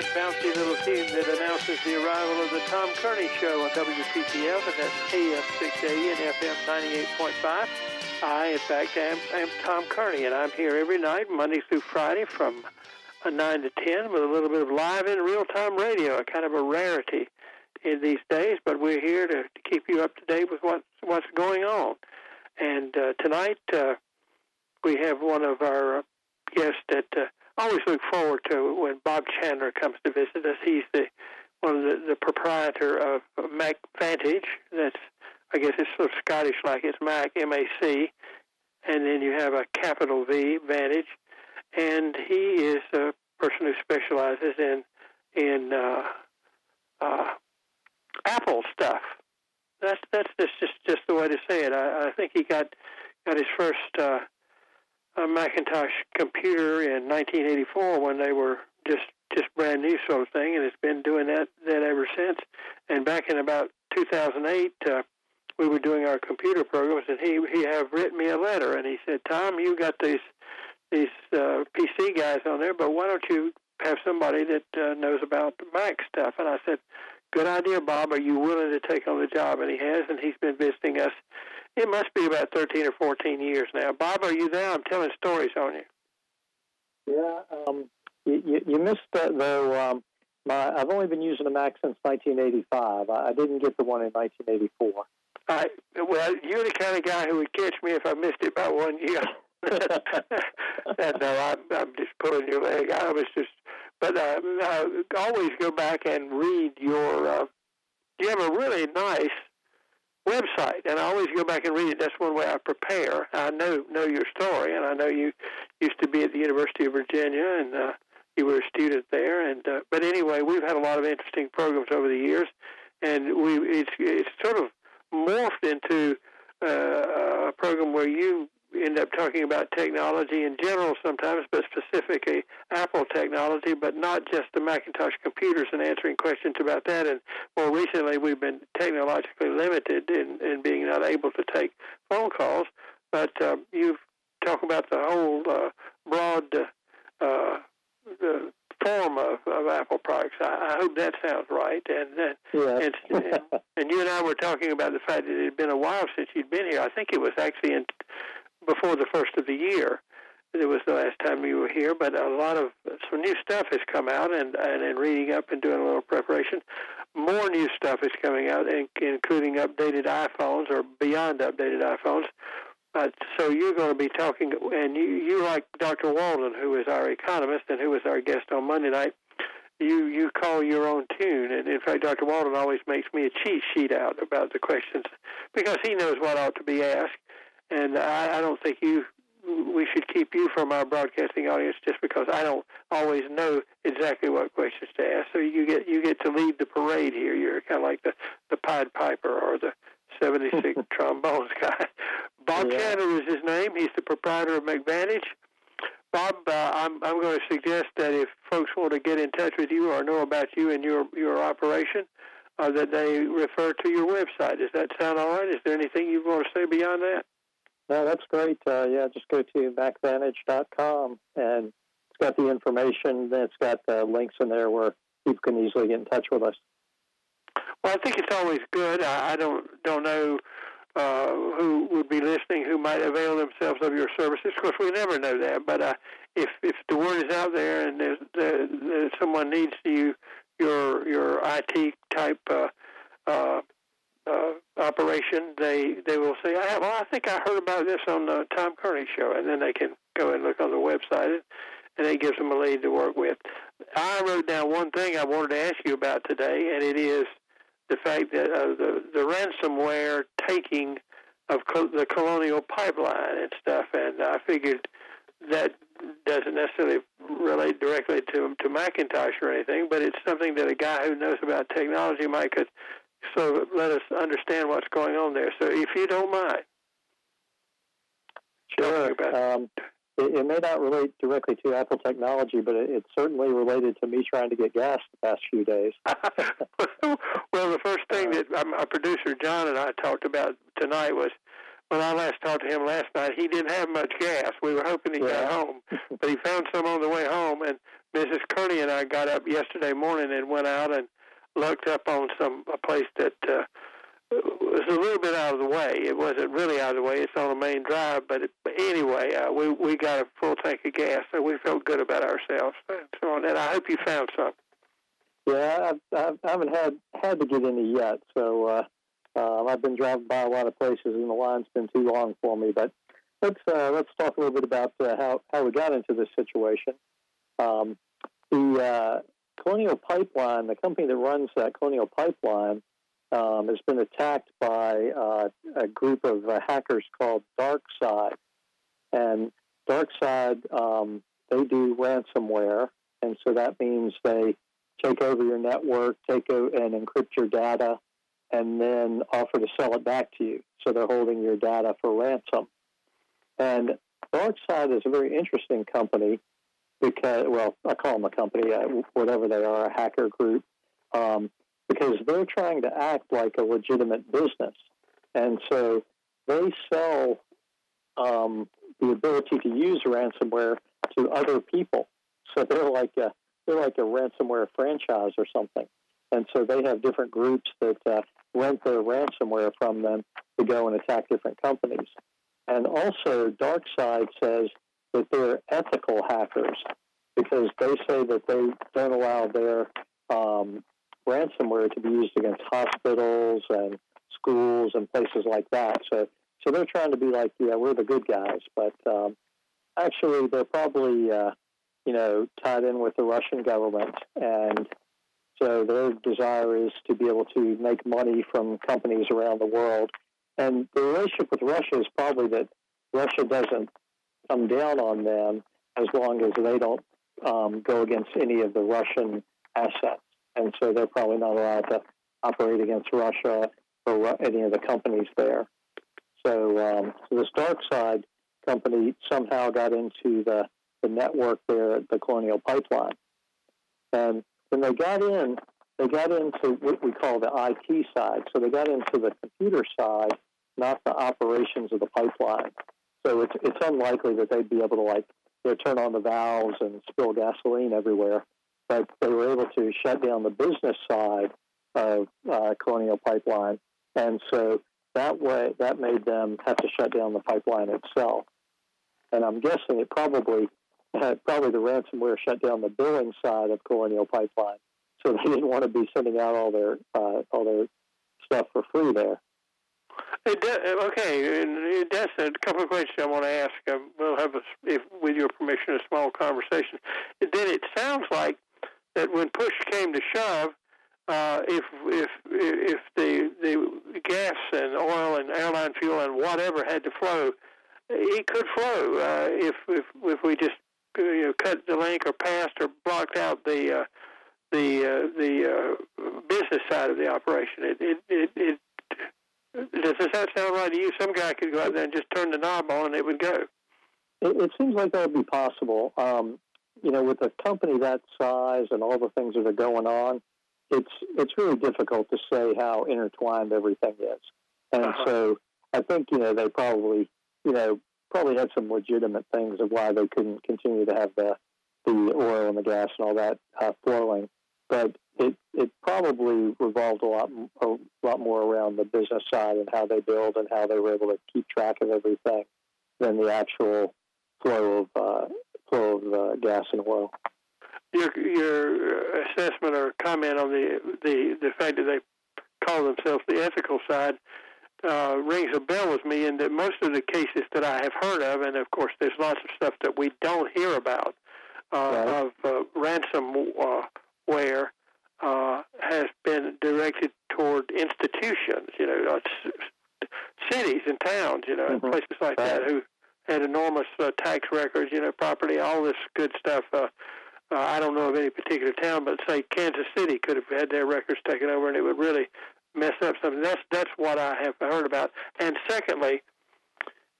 that bouncy little theme that announces the arrival of the Tom Kearney Show on WPTF, and that's AM 680 and FM 98.5. I, in fact, am, am Tom Kearney, and I'm here every night, Monday through Friday, from uh, 9 to 10 with a little bit of live and real-time radio, a kind of a rarity in these days, but we're here to, to keep you up to date with what, what's going on. And uh, tonight, uh, we have one of our guests that uh, always look forward to when Bob Chandler comes to visit us. He's the one of the, the proprietor of Mac Vantage. That's I guess it's sort of Scottish like it's Mac M A C, and then you have a capital V Vantage, and he is a person who specializes in in uh, uh, Apple stuff. That's that's just just just the way to say it. I, I think he got got his first uh, a Macintosh computer in 1984 when they were just just brand new sort of thing, and it's been doing that that ever since. And back in about 2008, uh, we were doing our computer programs, and he he have written me a letter, and he said, "Tom, you got these these uh, PC guys on there, but why don't you have somebody that uh, knows about the Mac stuff?" And I said, "Good idea, Bob. Are you willing to take on the job?" And he has, and he's been visiting us it must be about 13 or 14 years now. Bob, are you there? I'm telling stories on you. Yeah, um, you, you missed that, though. Um, my, I've only been using a Mac since 1985. I, I didn't get the one in 1984. I, well, you're the kind of guy who would catch me if I missed it by one year. and no, I'm, I'm just pulling your leg. I was just, but uh, uh, always go back and read your. Uh, you have a really nice website, and I always go back and read it. That's one way I prepare. I know know your story, and I know you used to be at the University of Virginia, and uh, you were a student there. And uh, but anyway, we've had a lot of interesting programs over the years, and we it's it's sort of morphed into uh, a program where you end up talking about technology in general sometimes, but specifically Apple technology, but not just the Macintosh computers and answering questions about that. And more recently, we've been technologically limited in, in being not able to take phone calls. But uh, you've talked about the whole uh, broad uh, the form of, of Apple products. I, I hope that sounds right. And, uh, yes. and, and and you and I were talking about the fact that it had been a while since you'd been here. I think it was actually in before the first of the year. It was the last time you were here, but a lot of some new stuff has come out, and and in reading up and doing a little preparation, more new stuff is coming out, including updated iPhones or beyond updated iPhones. Uh, so you're going to be talking, and you, you like Dr. Walden, who is our economist and who was our guest on Monday night. You you call your own tune, and in fact, Dr. Walden always makes me a cheat sheet out about the questions because he knows what ought to be asked and I, I don't think you we should keep you from our broadcasting audience just because I don't always know exactly what questions to ask. So you get you get to lead the parade here. You're kind of like the the Pied Piper or the 76 trombones guy. Bob yeah. Chandler is his name. He's the proprietor of MacVantage. Bob, uh, I'm I'm going to suggest that if folks want to get in touch with you or know about you and your your operation, uh, that they refer to your website. Does that sound all right? Is there anything you want to say beyond that? No, that's great. Uh, yeah, just go to macvantage.com and it's got the information. It's got uh, links in there where people can easily get in touch with us. Well, I think it's always good. I, I don't don't know uh, who would be listening who might avail themselves of your services. Of course, we never know that. But uh, if if the word is out there and there's, there, someone needs you your your IT type uh, uh, operation, they they will say, I, "Well, I think I heard about this on the Tom Kearney show," and then they can go and look on the website, and, and it gives them a lead to work with. I wrote down one thing I wanted to ask you about today, and it is the fact that uh, the the ransomware taking of co- the Colonial Pipeline and stuff, and I figured that doesn't necessarily relate directly to to Macintosh or anything, but it's something that a guy who knows about technology might could so let us understand what's going on there. So if you don't mind. Sure. Um, it, it, may not relate directly to Apple technology, but it, it's certainly related to me trying to get gas the past few days. well, the first thing that um, our producer John and I talked about tonight was when I last talked to him last night, he didn't have much gas. We were hoping he Yeah. got home, but he found some on the way home. And Mrs. Kearney and I got up yesterday morning and went out and looked up on some a place that uh, was a little bit out of the way. It wasn't really out of the way. It's on a main drive, but, it, but anyway, uh, we we got a full tank of gas, so we felt good about ourselves. And so on. And I hope you found some. Yeah, I've, I've, I haven't had had to get any yet, so uh, um, I've been driving by a lot of places, and the line's been too long for me. But let's uh, let's talk a little bit about uh, how how we got into this situation. Um, the uh, Colonial Pipeline, the company that runs that Colonial Pipeline, um, has been attacked by uh, a group of uh, hackers called DarkSide, and DarkSide um, they do ransomware, and so that means they take over your network, take o- and encrypt your data, and then offer to sell it back to you. So they're holding your data for ransom. And DarkSide is a very interesting company because, well, I call them a company, uh, whatever they are, a hacker group, um, because they're trying to act like a legitimate business. And so they sell um, the ability to use ransomware to other people. So they're like a they're like a ransomware franchise or something. And so they have different groups that uh, rent their ransomware from them to go and attack different companies. And also, DarkSide says that they're ethical hackers because they say that they don't allow their um, ransomware to be used against hospitals and schools and places like that. So, so they're trying to be like, yeah, we're the good guys, but um, actually, they're probably uh, you know, tied in with the Russian government. And so their desire is to be able to make money from companies around the world. And the relationship with Russia is probably that Russia doesn't come down on them as long as they don't um, go against any of the Russian assets. And so they're probably not allowed to operate against Russia or any of the companies there. So, um, so this dark side company somehow got into the the network there at the Colonial Pipeline. And when they got in, they got into what we call the IT side. So they got into the computer side, not the operations of the pipeline. So it's it's unlikely that they'd be able to like you know, turn on the valves and spill gasoline everywhere. But they were able to shut down the business side of uh, Colonial Pipeline, and so that way that made them have to shut down the pipeline itself. And I'm guessing it probably uh, probably the ransomware shut down the billing side of Colonial Pipeline, so they didn't want to be sending out all their uh, all their stuff for free there. It does, okay, does a couple of questions I want to ask. We'll have, a, if, with your permission, a small conversation. Then it sounds like that when push came to shove, uh, if if if the the gas and oil and airline fuel and whatever had to flow, it could flow uh, if if if we just uh, you know cut the link or passed or blocked out the uh, the uh, the uh, business side of the operation. It it it. it does that sound right to you? Some guy could go out there and just turn the knob on and it would go. It, it seems like that would be possible. Um, you know, with a company that size and all the things that are going on, it's it's really difficult to say how intertwined everything is. And Uh-huh. so I think you know they probably you know probably had some legitimate things of why they couldn't continue to have the the oil and the gas and all that uh, flowing, but it it probably revolved a lot a lot more around the business side and how they build and how they were able to keep track of everything than the actual flow of uh, flow of uh, gas and oil. Your your assessment or comment on the the the fact that they call themselves the ethical side uh, rings a bell with me in that most of the cases that I have heard of, and of course there's lots of stuff that we don't hear about uh, Right. of uh, ransomware uh, has been directed toward institutions, you know, uh, cities and towns, you know, and Mhm. places like that who had enormous uh, tax records, you know, property, all this good stuff. Uh, uh, I don't know of any particular town, but say Kansas City could have had their records taken over, and it would really mess up something. That's that's what I have heard about. And secondly,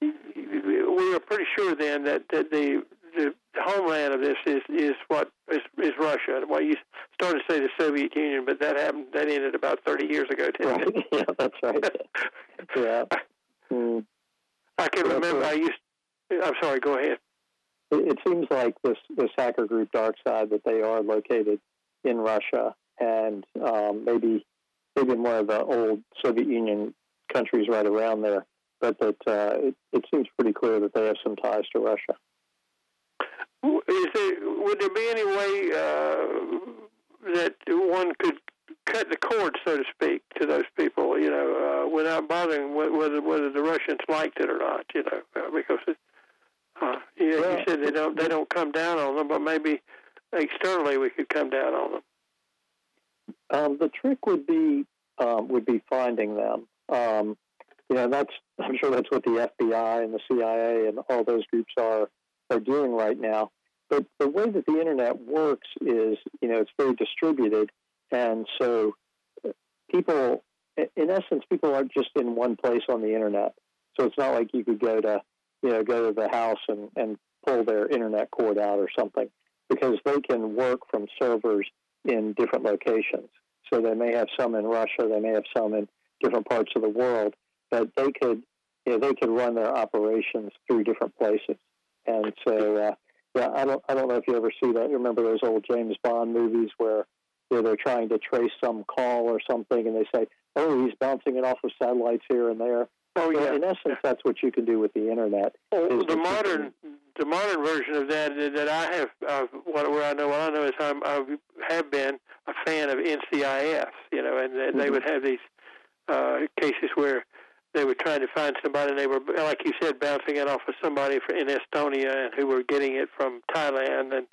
we are pretty sure then that, that the the homeland of this is is what is, is Russia. Well, you started to say the Soviet Union, but that happened that ended about thirty years ago. Didn't Right? it? yeah, that's right. yeah. Mm. I can remember. I used. I'm sorry. Go ahead. It, it seems like this this hacker group, DarkSide, that they are located in Russia and um, maybe maybe in one of the old Soviet Union countries right around there. But that uh, it, it seems pretty clear that they have some ties to Russia. Is there, would there be any way uh, that one could cut the cord, so to speak, to those people, you know, uh, without bothering whether whether the Russians liked it or not, you know, uh, because it, uh, yeah, yeah, you said they don't they don't come down on them, but maybe externally we could come down on them. Um, the trick would be um, would be finding them. Um, you know, that's I'm sure that's what the FBI and the CIA and all those groups are are doing right now. But the way that the internet works is, you know, it's very distributed, and so uh, people, in essence, people aren't just in one place on the internet. So it's not like you could go to, you know, go to the house and, and pull their internet cord out or something, because they can work from servers in different locations. So they may have some in Russia, they may have some in different parts of the world, but they could, you know, they could run their operations through different places. And so, uh, yeah, I don't, I don't know if you ever see that. You remember those old James Bond movies where where they're trying to trace some call or something, and they say, "Oh, he's bouncing it off of satellites here and there." Oh yeah. So in essence, that's what you can do with the internet. Oh, the modern, can, the modern version of that that I have, uh, what where I know, what I know is I'm, I have been a fan of NCIS. You know, and, and mm-hmm. they would have these uh, cases where they were trying to find somebody, and they were, like you said, bouncing it off of somebody in Estonia, and who were getting it from Thailand, and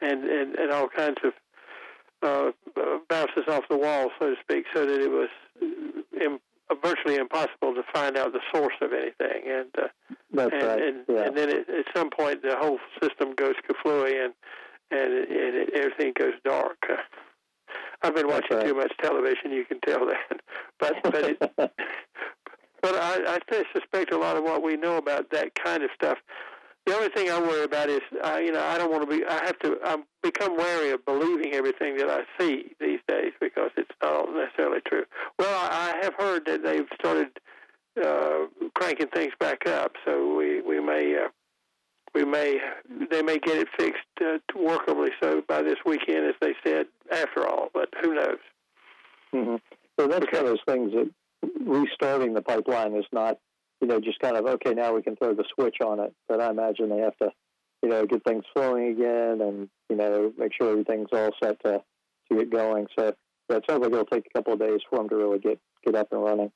and and, and all kinds of uh, uh, bounces off the wall, so to speak, so that it was Im- virtually impossible to find out the source of anything. And uh, That's and, right. and, yeah. and then it, at some point the whole system goes kaflooey, and and, it, and it, everything goes dark. Uh, I've been watching right. too much television. You can tell that, but but it, but I, I suspect a lot of what we know about that kind of stuff the only thing I worry about is, uh, you know, I don't want to be. I have to. I become wary of believing everything that I see these days because it's not necessarily true. Well, I, I have heard that they've started uh, cranking things back up, so we we may uh, we may they may get it fixed uh, workably so by this weekend, as they said. After all, but who knows? Mm-hmm. So that's okay. one of those things that restarting the pipeline is not you know, just kind of okay, now we can throw the switch on it. But I imagine they have to, you know, get things flowing again, and you know, make sure everything's all set to to get going. So yeah, it sounds like it'll take a couple of days for them to really get get up and running.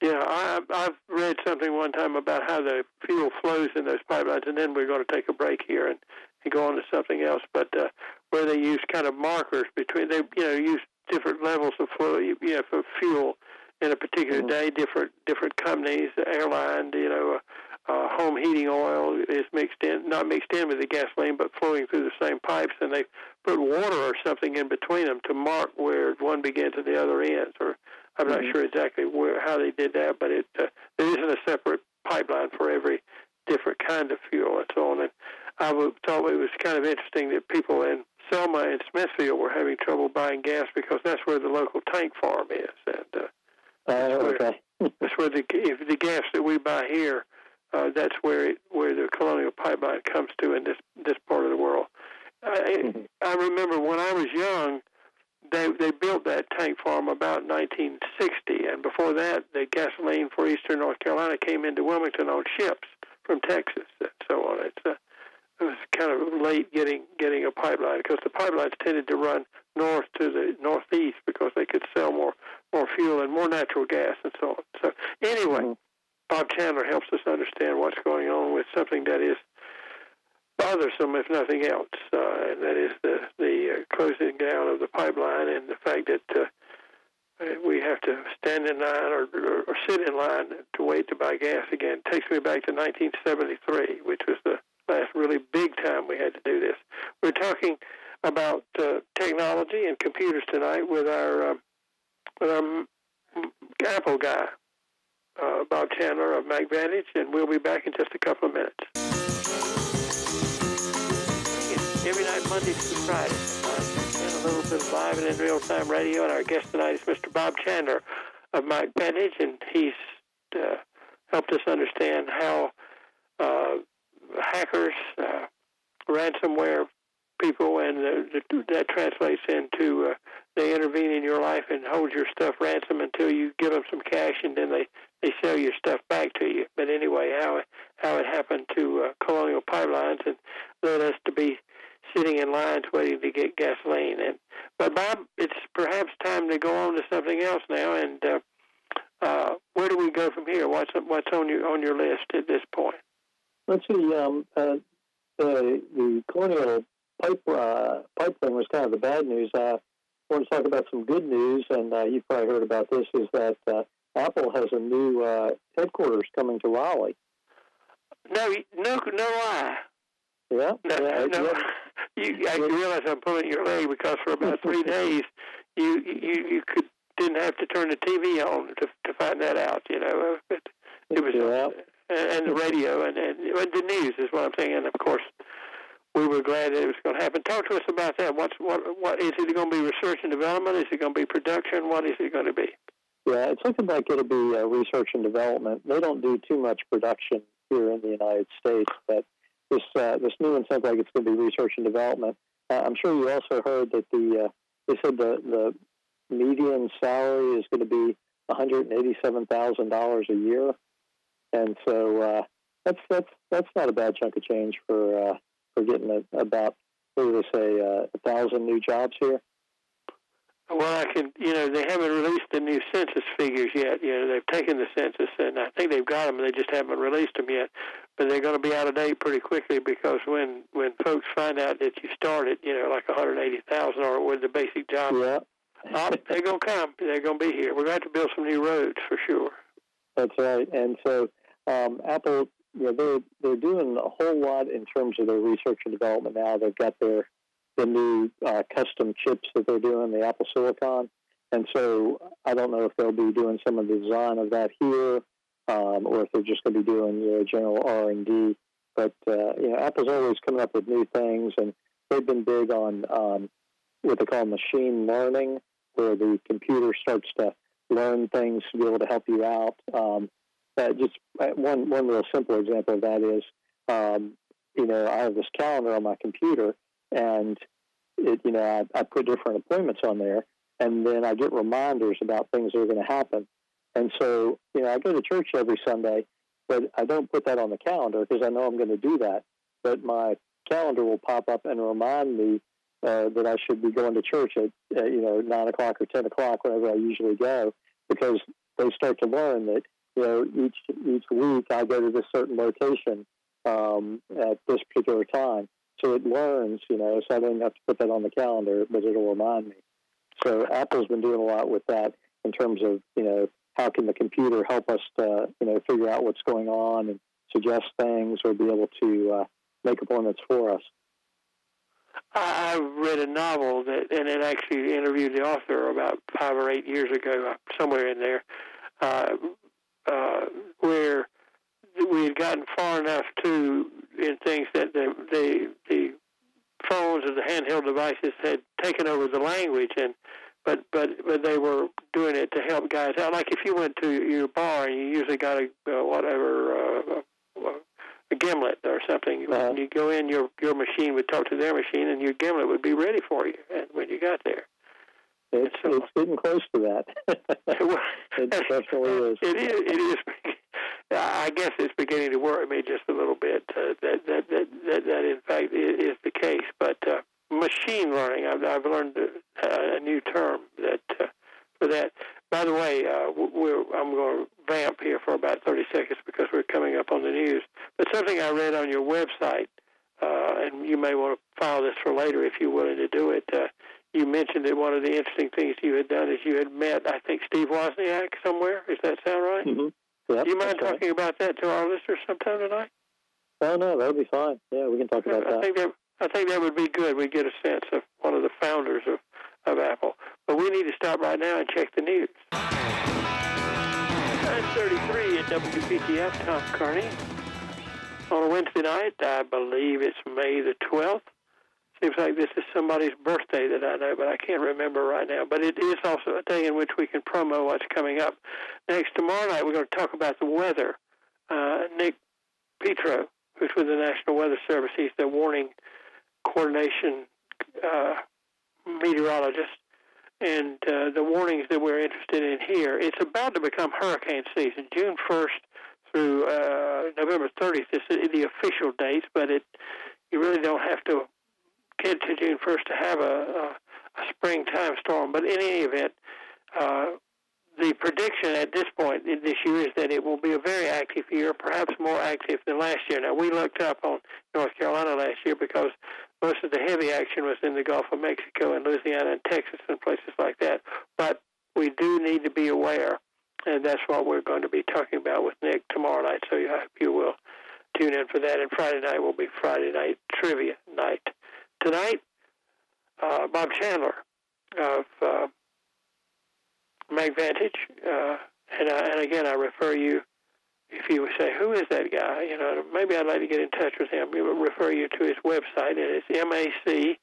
Yeah, I, I've read something one time about how the fuel flows in those pipelines, and then we're going to take a break here and, and go on to something else. But uh, where they use kind of markers between, they you know use different levels of flow, you know, for fuel in a particular mm-hmm. day. Different different companies, airline, you know, uh, uh, home heating oil is mixed in, not mixed in with the gasoline, but flowing through the same pipes, and they put water or something in between them to mark where one begins and the other ends. Or I'm mm-hmm. not sure exactly where how they did that, but it uh, there isn't a separate pipeline for every different kind of fuel and so on. And I thought it was kind of interesting that people in Selma and Smithfield were having trouble buying gas because that's where the local tank farm is, and uh, uh, okay. that's where the if the gas that we buy here, uh, that's where it, where the Colonial Pipeline comes to in this this part of the world. I, mm-hmm. I remember when I was young, they they built that tank farm about 1960, and before that, the gasoline for Eastern North Carolina came into Wilmington on ships from Texas and so on. It's uh, it was kind of late getting getting a pipeline because the pipelines tended to run north to the northeast because they could sell more more fuel and more natural gas and so on. So anyway, mm-hmm. Bob Chandler helps us understand what's going on with something that is bothersome, if nothing else, uh, and that is the the uh, closing down of the pipeline and the fact that. Uh, we have to stand in line or, or, or sit in line to wait to buy gas again. It takes me back to 1973, which was the last really big time we had to do this. We're talking about uh, technology and computers tonight with our uh, with our Apple guy, uh, Bob Chandler of MacVantage, and we'll be back in just a couple of minutes. Every night, Monday through Friday, and a little bit of live and in real time radio. And our guest tonight is Mr. Bob Chandler of MacVantage, and he's uh, helped us understand how uh, hackers, uh, ransomware people, and the, the, that translates into uh, they intervene in your life and hold your stuff ransom until you give them some cash, and then they they sell your stuff back to you. But anyway, how how it happened to uh, Colonial Pipelines and led us to be sitting in lines waiting to get gasoline. And but Bob, it's perhaps time to go on to something else now. And uh, uh, where do we go from here? What's what's on your on your list at this point? Let's see. Um, uh, the, the Colonial pipe uh, pipe thing was kind of the bad news. Uh, I want to talk about some good news, and uh, you've probably heard about this. Is that uh, Apple has a new uh, headquarters coming to Raleigh? No, no, no lie. Yeah, no, yeah, no. yeah. You, I realize I'm pulling your leg because for about three days, you you you could didn't have to turn the TV on to to find that out. You know, it, it was Yeah. And, and the radio and, and the news is what I'm saying. And of course, we were glad that it was going to happen. Talk to us about that. What's what what is it going to be? Research and development? Is it going to be production? What is it going to be? Yeah, it's looking like it'll be uh, research and development. They don't do too much production here in the United States, but this uh, this new one sounds like it's going to be research and development. Uh, I'm sure you also heard that the uh, they said the the median salary is going to be one hundred eighty-seven thousand dollars a year, and so uh, that's that's that's not a bad chunk of change for uh, for getting a, about what do they say uh, a thousand new jobs here. Well, I can, you know, they haven't released the new census figures yet. You know, they've taken the census, and I think they've got them. They just haven't released them yet. But they're going to be out of date pretty quickly because when when folks find out that you started, you know, like 180,000 or with the basic job, Yeah, oh, they're going to come. They're going to be here. We're going to have to build some new roads for sure. That's right. And so um, Apple, you know, they're they're doing a whole lot in terms of their research and development now. They've got their the new uh, custom chips that they're doing, the Apple Silicon. And so I don't know if they'll be doing some of the design of that here, um, or if they're just going to be doing you know, general R and D. But uh, you know, Apple's always coming up with new things, and they've been big on um, what they call machine learning, where the computer starts to learn things to be able to help you out. Um, uh, just uh, one one real simple example of that is, um, you know, I have this calendar on my computer, and it, you know, I, I put different appointments on there, and then I get reminders about things that are going to happen. And so, you know, I go to church every Sunday, but I don't put that on the calendar because I know I'm going to do that. But my calendar will pop up and remind me uh, that I should be going to church at, you know, nine o'clock or ten o'clock whenever I usually go, because they start to learn that you know each each week I go to this certain location um, at this particular time. So it learns, you know, so I don't have to put that on the calendar, but it'll remind me. So Apple's been doing a lot with that in terms of, you know, how can the computer help us to, you know, figure out what's going on and suggest things or be able to uh, make appointments for us. I read a novel that, and it actually interviewed the author about five or eight years ago, somewhere in there, uh, uh, where we had gotten far enough to in things that the the, the phones or the handheld devices had taken over the language, and but but but they were doing it to help guys out. Like if you went to your bar and you usually got a uh, whatever. Uh, a gimlet or something. Uh-huh. You go in, your your machine would talk to their machine, and your gimlet would be ready for you and when you got there. It's, it's getting close to that. it definitely is. It is. It is. I guess it's beginning to worry me just a little bit uh, that, that that that that in fact is the case. But uh, machine learning, I've, I've learned a, a new term that uh, for that. By the way, uh, we're, I'm going to vamp here for about 30 seconds because we're coming up on the news. But something I read on your website, uh, and you may want to file this for later if you're willing to do it. Uh, you mentioned that one of the interesting things you had done is you had met, I think, Steve Wozniak somewhere. Does that sound right? hmm Yep, Do you mind that's right. talking about that to our listeners sometime tonight? Oh no, that'll be fine. Yeah, we can talk about I that. think that I think that would be good. We get a sense of one of the founders of, of Apple. But we need to stop right now and check the news. 933 at WPTF, Tom Kearney. On a Wednesday night, I believe it's May the 12th. Seems like this is somebody's birthday that I know, but I can't remember right now. But it is also a day in which we can promo what's coming up. Next, tomorrow night, we're going to talk about the weather uh, Nick Petro, who's with the National Weather Service. He's the warning coordination uh, meteorologist. And uh, the warnings that we're interested in here, it's about to become hurricane season. June 1st through uh, November 30th is the official dates, but it you really don't have to get to June 1st to have a, a, a springtime storm. But in any event, uh, the prediction at this point this year is that it will be a very active year, perhaps more active than last year. Now, we looked up on North Carolina last year because most of the heavy action was in the Gulf of Mexico and Louisiana and Texas and places like that. But we do need to be aware, and that's what we're going to be talking about with Nick tomorrow night. So I hope you will tune in for that. And Friday night will be Friday night trivia night. Tonight, uh, Bob Chandler of uh, MacVantage, uh, and, and again, I refer you. If you would say, "Who is that guy?" You know, maybe I'd like to get in touch with him. We would refer you to his website, and it's M A C,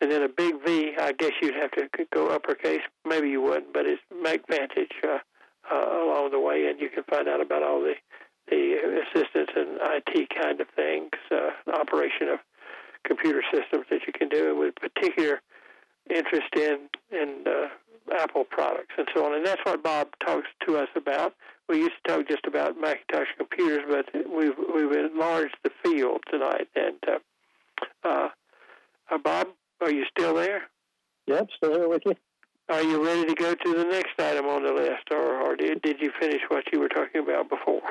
and then a big V. I guess you'd have to go uppercase. Maybe you wouldn't, but it's MacVantage uh, uh, along the way, and you can find out about all the the assistance and IT kind of things, uh, operation of computer systems that you can do, with particular interest in in uh, Apple products and so on. And that's what Bob talks to us about. We used to talk just about Macintosh computers, but we've we've enlarged the field tonight. And uh, uh, uh, Bob, are you still there? Yep, still here with you. Are you ready to go to the next item on the list, or, or did, did you finish what you were talking about before?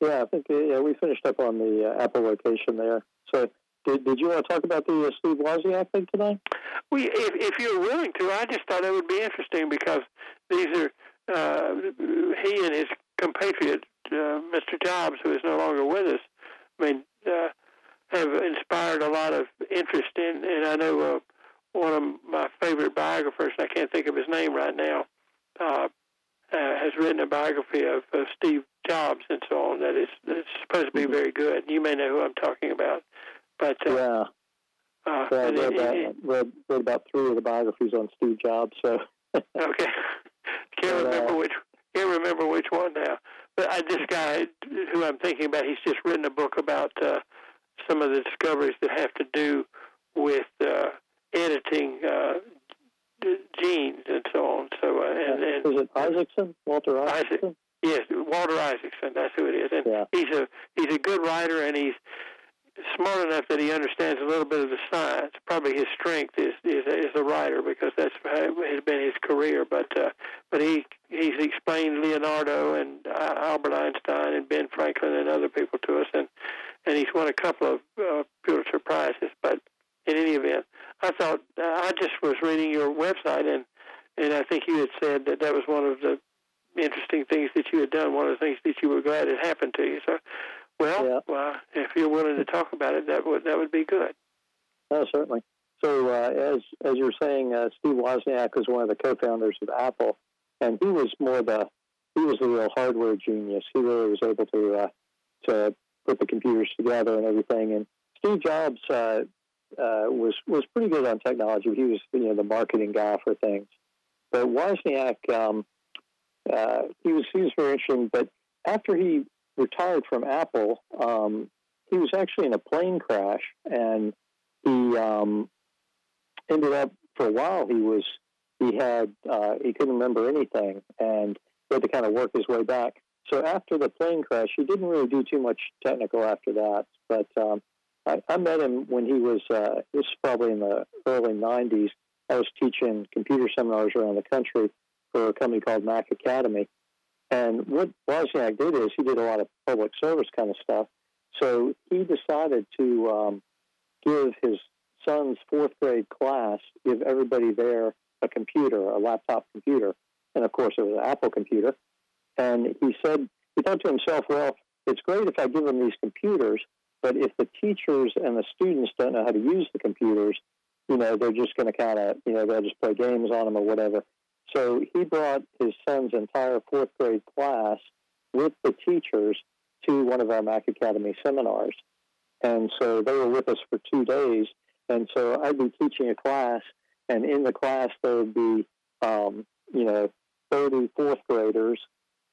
Yeah, I think yeah we finished up on the uh, Apple location there. So did, did you want to talk about the uh, Steve Wozniak thing tonight? Well, if, if you're willing to, I just thought it would be interesting because these are uh, he and his compatriot, uh, Mr. Jobs, who is no longer with us. I mean, uh, have inspired a lot of interest in, and I know uh, one of my favorite biographers, I can't think of his name right now, uh, uh, has written a biography of, of Steve Jobs and so on that is, is supposed to be mm-hmm. very good. You may know who I'm talking about. But uh, yeah, uh, yeah, I read, it, it, read, read about three of the biographies on Steve Jobs. So okay, can't but, remember uh, which can't remember which one now. But I, this guy who I'm thinking about, he's just written a book about uh, some of the discoveries that have to do with uh, editing uh, genes and so on. So, uh, and, and, is it Isaacson? Walter Isaacson? Isaac, yes, Walter Isaacson. That's who it is. And yeah. he's a he's a good writer, and he's smart enough that he understands a little bit of the science. Probably his strength is is, is a writer because that's has been his career. But uh, but he he's explained Leonardo and uh, Albert Einstein and Ben Franklin and other people to us, and and he's won a couple of uh, Pulitzer prizes. But in any event, I thought uh, I just was reading your website and and I think you had said that that was one of the interesting things that you had done. One of the things that you were glad it happened to you. So well, yeah. well, if you're willing to talk about it, that would that would be good. Oh, certainly. So, uh, as as you're saying, uh, Steve Wozniak was one of the co-founders of Apple, and he was more the he was the real hardware genius. He really was able to uh, to put the computers together and everything. And Steve Jobs uh, uh, was was pretty good on technology. He was you know the marketing guy for things. But Wozniak, um, uh, he was he was very interesting. But after he retired from Apple, um, he was actually in a plane crash, and he um, ended up for a while. He was he had uh, he couldn't remember anything, and he had to kind of work his way back. So after the plane crash, he didn't really do too much technical after that. But um, I, I met him when he was uh, this is probably in the early '90s. I was teaching computer seminars around the country for a company called Mac Academy, and what Wozniak did is he did a lot of public service kind of stuff. So he decided to um, give his son's fourth grade class, give everybody there a computer, a laptop computer. And of course, it was an Apple computer. And he said, he thought to himself, well, it's great if I give them these computers, but if the teachers and the students don't know how to use the computers, you know, they're just going to kind of, you know, they'll just play games on them or whatever. So he brought his son's entire fourth grade class with the teachers to one of our Mac Academy seminars. And so they were with us for two days. And so I'd be teaching a class, and in the class there would be, um, you know, 30 fourth graders,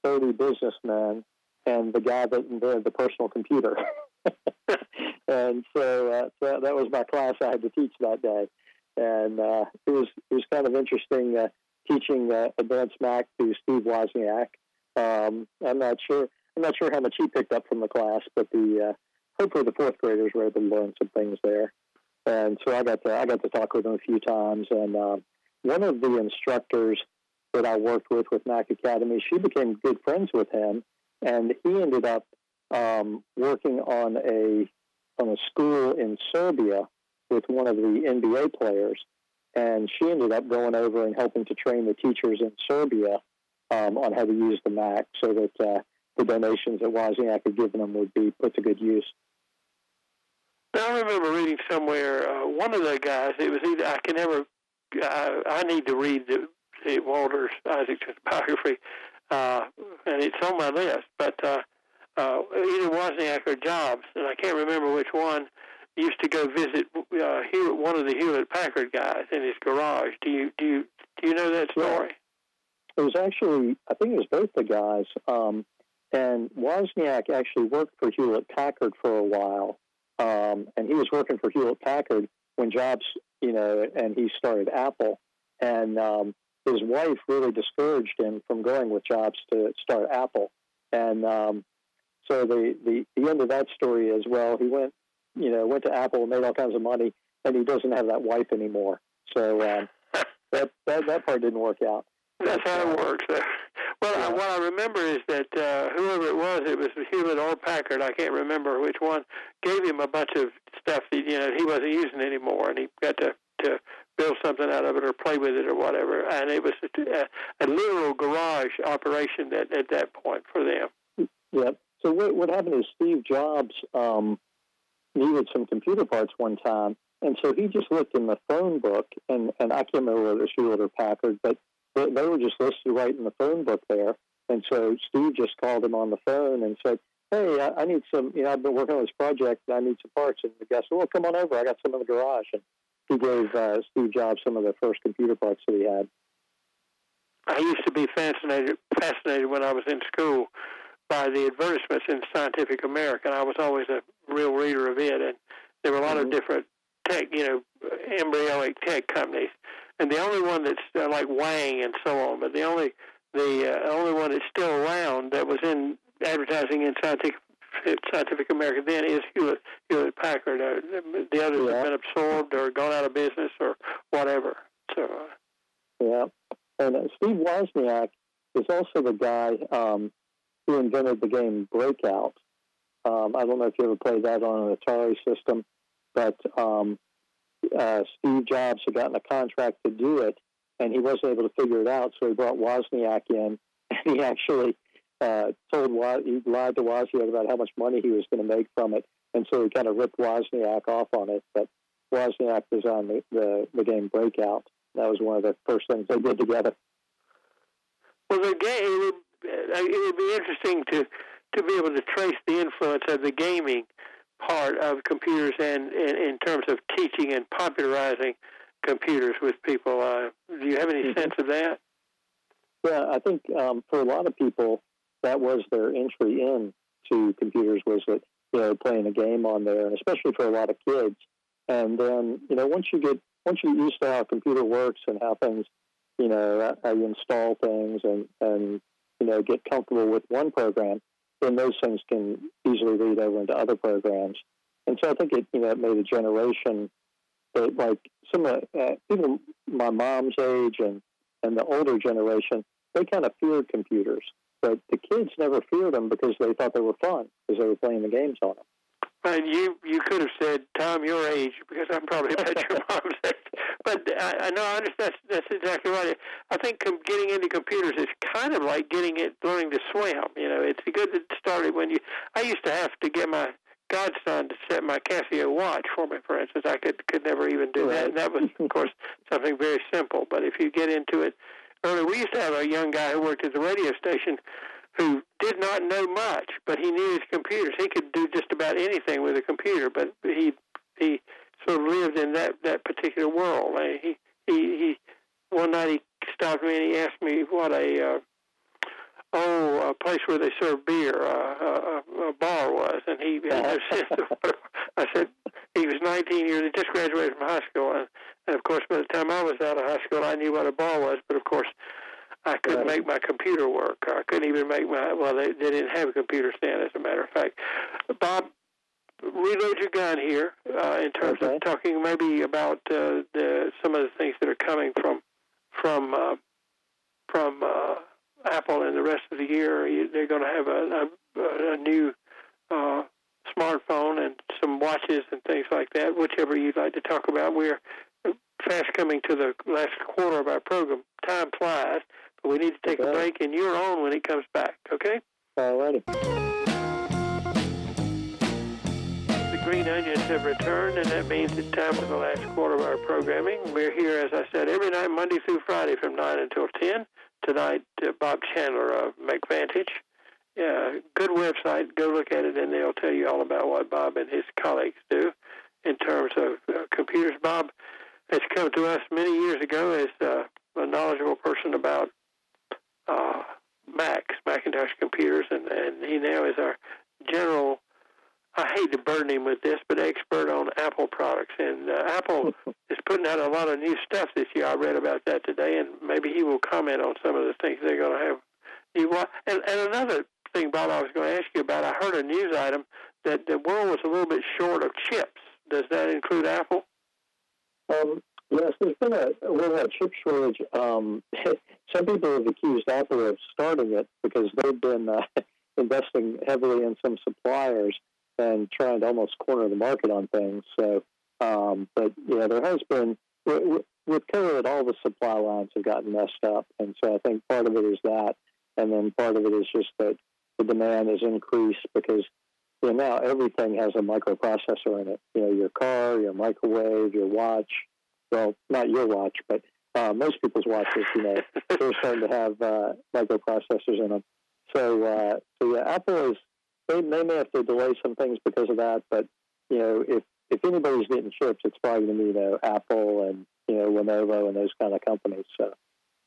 30 businessmen, and the guy that invented the personal computer. and so, uh, so that was my class I had to teach that day, and uh, it was it was kind of interesting uh, teaching uh, advanced Mac to Steve Wozniak. Um, I'm not sure I'm not sure how much he picked up from the class, but the uh, hopefully the fourth graders were able to learn some things there. And so I got to I got to talk with him a few times, and um, one of the instructors that I worked with with Mac Academy, she became good friends with him, and he ended up um, working on a on a school in Serbia with one of the NBA players, and she ended up going over and helping to train the teachers in Serbia um, on how to use the Mac, so that uh, the donations that Wozniak had given them would be put to good use. I remember reading somewhere uh, one of the guys. It was either I can never. I, I need to read the, the Walter Isaacson biography, uh, and it's on my list. But uh, uh, either Wozniak or Jobs, and I can't remember which one. Used to go visit uh, Hewlett, one of the Hewlett Packard guys in his garage. Do you do you do you know that story? It was actually, I think it was both the guys. Um, and Wozniak actually worked for Hewlett Packard for a while, um, and he was working for Hewlett Packard when Jobs, you know, and he started Apple. And um, his wife really discouraged him from going with Jobs to start Apple. And um, so the, the the end of that story is well, he went, you know, went to Apple, and made all kinds of money, and he doesn't have that wife anymore. So um, that, that that part didn't work out. That's how it works. Well, yeah. what I remember is that uh, whoever it was, it was Hewlett or Packard, I can't remember which one, gave him a bunch of stuff that you know he wasn't using anymore, and he got to to build something out of it or play with it or whatever. And it was a, a, a literal garage operation that at that point for them. Yep. So what what happened is Steve Jobs um, needed some computer parts one time, and so he just looked in the phone book, and and I can't remember whether it was Hewlett or Packard, but they, they were just listed right in the phone book there. And so Steve just called him on the phone and said, "Hey, I, I need some. You know, I've been working on this project. And I need some parts." And the guy said, "Well, come on over. I got some in the garage." And he gave uh, Steve Jobs some of the first computer parts that he had. I used to be fascinated fascinated when I was in school by the advertisements in Scientific American. I was always a real reader of it, and there were a lot mm-hmm. of different tech, you know, embryonic tech companies and the only one that's uh, like Wang and so on, but the only the uh, only one that's still around that was in advertising in scientific Scientific American then is Hewlett Hewlett Packard. Uh, the others yeah. have been absorbed or gone out of business or whatever. So. Uh, yeah, and uh, Steve Wozniak is also the guy um, who invented the game Breakout. Um, I don't know if you ever played that on an Atari system, but um, uh, Steve Jobs had gotten a contract to do it, and he wasn't able to figure it out, so he brought Wozniak in, and he actually uh, told he lied to Wozniak about how much money he was going to make from it, and so he kind of ripped Wozniak off on it. But Wozniak was on the, the, the game Breakout. That was one of the first things they did together. Well, the game it would, uh, it would be interesting to to be able to trace the influence of the gaming part of computers and in, in terms of teaching and popularizing computers with people. Uh, do you have any mm-hmm. sense of that? Well, I think um, for a lot of people, that was their entry in to computers was that you know playing a game on there, and especially for a lot of kids. And then you know once you get once you get used to how a computer works and how things you know how you install things and and you know get comfortable with one program, then those things can easily lead over into other programs. And so I think it, you know, it made a generation that, like some of uh, even my mom's age and and the older generation, they kind of feared computers, but the kids never feared them because they thought they were fun because they were playing the games on them. And you you could have said, Tom, your age, because I'm probably about your mom's age. But I, I know I understand. That's, that's exactly right. I think com- getting into computers is kind of like getting it, learning to swim. You know, it's good to start it when you. I used to have to get my godson to set my Casio watch for me. For instance, I could could never even do right. that. And that was, of course, something very simple. But if you get into it early, we used to have a young guy who worked at the radio station who did not know much, but he knew his computers. He could do just about anything with a computer, but he he sort of lived in that that particular world. And he he he one night he stopped me and he asked me what a uh, oh, a place where they serve beer, uh, a, a bar was, and he. I said he was 19 years. He just graduated from high school, and, and of course, by the time I was out of high school, I knew what a bar was. But of course, I couldn't right. make my computer work. I couldn't even make my. Well, they, they didn't have a computer stand, as a matter of fact. Bob, reload your gun here uh, in terms okay. of talking maybe about uh, the some of the things that are coming from from uh, from uh, Apple in the rest of the year. They're going to have a, a, a new uh, smartphone and some watches and things like that. Whichever you'd like to talk about. We're fast coming to the last quarter of our program. Time flies, but we need to take okay. a break, and you're on when it comes back. Okay. All righty. Green onions have returned, and that means it's time for the last quarter of our programming. We're here, as I said, every night, Monday through Friday from 9 until 10. Tonight, uh, Bob Chandler of MacVantage. Uh, good website. Go look at it, and they'll tell you all about what Bob and his colleagues do in terms of uh, computers. Bob has come to us many years ago as uh, a knowledgeable person about uh, Macs, Macintosh computers, and, and he now is our general I hate to burden him with this, but expert on Apple products. And uh, Apple is putting out a lot of new stuff this year. I read about that today, and maybe he will comment on some of the things they're going to have. You want, and, and another thing, Bob, I was going to ask you about. I heard a news item that the world was a little bit short of chips. Does that include Apple? Um, yes, there's been a we've had chip shortage. Um, some people have accused Apple of starting it because they've been uh, investing heavily in some suppliers and trying to almost corner the market on things. So, um, but yeah, there has been with COVID, all the supply lines have gotten messed up, and so I think part of it is that, and then part of it is just that the demand has increased because you know, now everything has a microprocessor in it. You know, your car, your microwave, your watch. Well, not your watch, but uh, most people's watches. You know, they're starting to have uh, microprocessors in them. So, uh, so yeah, Apple is they, they may have to delay some things because of that. But you know, if if anybody's getting chips, it's probably going to be you know Apple and you know Lenovo and those kind of companies. So.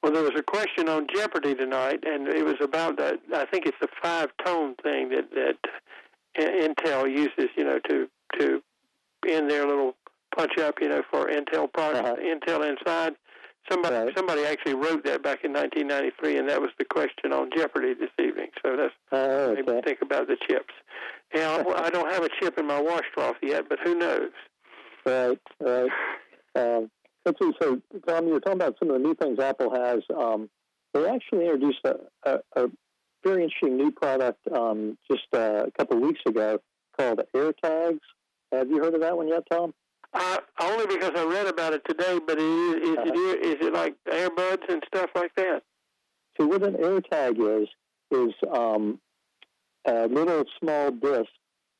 Well, there was a question on Jeopardy tonight, and it was about that. I think it's the five-tone thing that that Intel uses, you know, to to in their little punch up, you know, for Intel products, uh-huh. Intel inside. Somebody right. somebody actually wrote that back in 1993, and that was the question on Jeopardy this evening. So that's oh, okay. think about the chips. Now I don't have a chip in my washcloth yet, but who knows? Right, right. Um, let's see. So, Tom, you were talking about some of the new things Apple has. Um, they actually introduced a, a, a very interesting new product um, just uh, a couple of weeks ago called AirTags. Have you heard of that one yet, Tom? Uh, only because I read about it today, but is, is, uh, it, is it like earbuds and stuff like that? So what an AirTag is, is um, a little small disc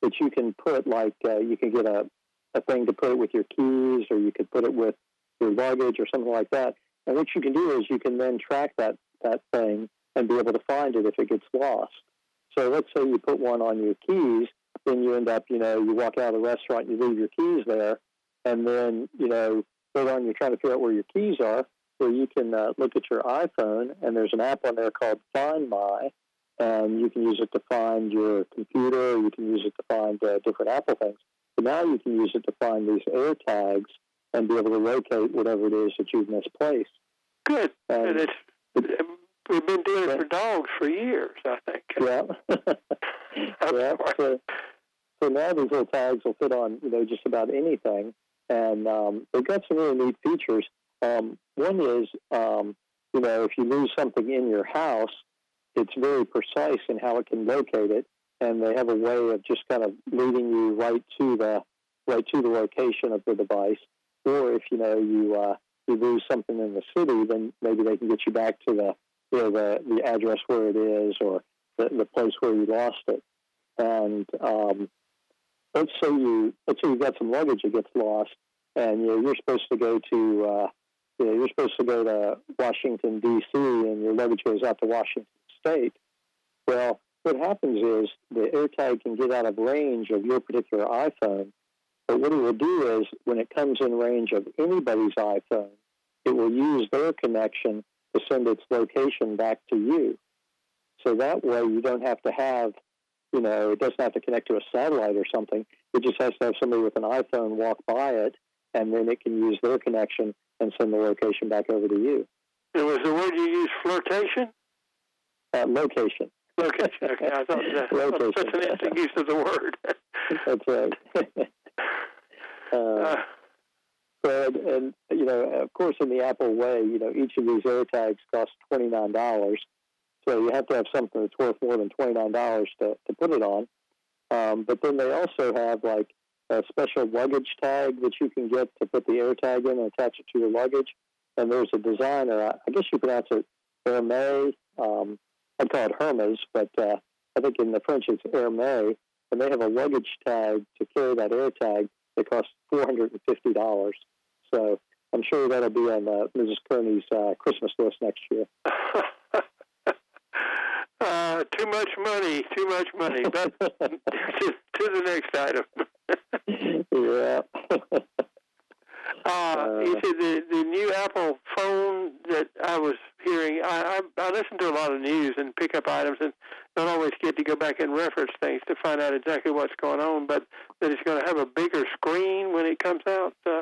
that you can put, like uh, you can get a, a thing to put it with your keys, or you could put it with your luggage or something like that. And what you can do is you can then track that, that thing and be able to find it if it gets lost. So let's say you put one on your keys, then you end up, you know, you walk out of the restaurant, you leave your keys there, and then you know later on you're trying to figure out where your keys are. So you can uh, look at your iPhone, and there's an app on there called Find My, and you can use it to find your computer. You can use it to find uh, different Apple things. But now you can use it to find these air tags and be able to locate whatever it is that you've misplaced. Good. And, and it's, we've been doing it for dogs for years, I think. Yeah. yeah. So, so now these little tags will fit on, you know, just about anything, and um, they've got some really neat features. Um, one is, um, you know, if you lose something in your house, it's very precise in how it can locate it, and they have a way of just kind of leading you right to the right to the location of the device. Or if you know you uh, you lose something in the city, then maybe they can get you back to the you know the the address where it is or the, the place where you lost it. And um, let's say you let's say you've got some luggage that gets lost, and you know, you're supposed to go to uh, you know, you're supposed to go to Washington D.C. and your luggage goes out to Washington State. Well, what happens is the AirTag can get out of range of your particular iPhone, but what it will do is when it comes in range of anybody's iPhone, it will use their connection to send its location back to you. So that way you don't have to have, you know, it doesn't have to connect to a satellite or something. It just has to have somebody with an iPhone walk by it, and then it can use their connection and send the location back over to you. And was the word you used flirtation? Uh, location. Location. Okay, I thought that was such an interesting use of the word. That's right. uh, uh, so, and, and, you know, of course, in the Apple way, you know, each of these AirTags costs twenty nine dollars. So you have to have something that's worth more than twenty nine dollars to to put it on. Um, but then they also have like a special luggage tag that you can get to put the AirTag in and attach it to your luggage. And there's a designer, I guess you pronounce it Hermes. Um, I'd call it Hermes, but uh, I think in the French it's Hermes. And they have a luggage tag to carry that AirTag that costs four hundred and fifty dollars. So I'm sure that'll be on uh, Mrs. Kearney's uh, Christmas list next year. uh, too much money, too much money. But to, to the next item. yeah. Uh, you said the the new Apple phone that I was hearing. I, I I listen to a lot of news and pick up items, and don't always get to go back and reference things to find out exactly what's going on. But that it's going to have a bigger screen when it comes out. Uh,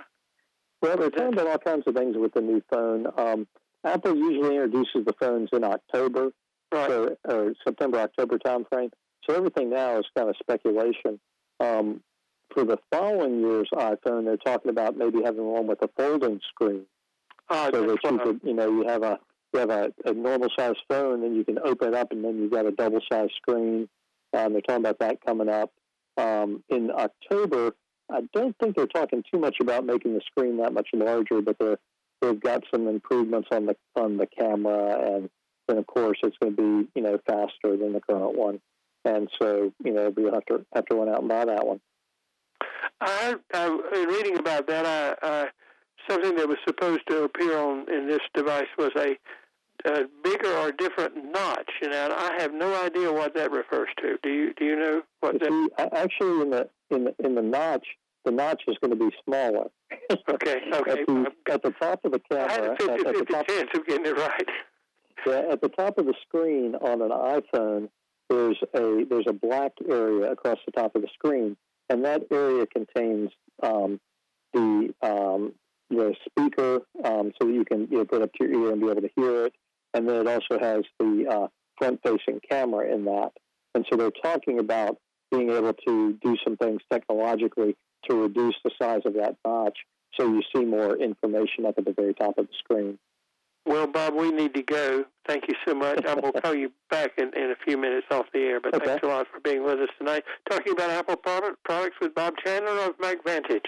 well, they're talking about all kinds of things with the new phone. Um, Apple usually introduces the phones in October, right. so, or September October timeframe. So everything now is kind of speculation. Um, for the following year's iPhone, they're talking about maybe having one with a folding screen, uh, so that you could, you know, you have a you have a, a normal size phone, and you can open it up, and then you've got a double size screen. Um, they're talking about that coming up um, in October. I don't think they're talking too much about making the screen that much larger, but they're they've got some improvements on the on the camera, and then of course it's going to be you know faster than the current one, and so you know you'll have to have to run out and buy that one. I, I in reading about that, I, uh, something that was supposed to appear on in this device was a, a bigger or different notch, and I have no idea what that refers to. Do you do you know what that? See, actually, in the in the in the notch, the notch is going to be smaller. okay, okay. at, the, at the top of the camera, I had a 50, at, at 50 chance of getting it right. At the top of the screen on an iPhone, there's a there's a black area across the top of the screen, and that area contains um, the um, the speaker, um, so that you can you know, put it up to your ear and be able to hear it, and then it also has the uh, front-facing camera in that. And so they're talking about being able to do some things technologically to reduce the size of that notch, so you see more information up at the very top of the screen. Well, Bob, we need to go. Thank you so much. I will call you back in, in a few minutes off the air, but okay. thanks a lot for being with us tonight. Talking about Apple product, products with Bob Chandler of MacVantage.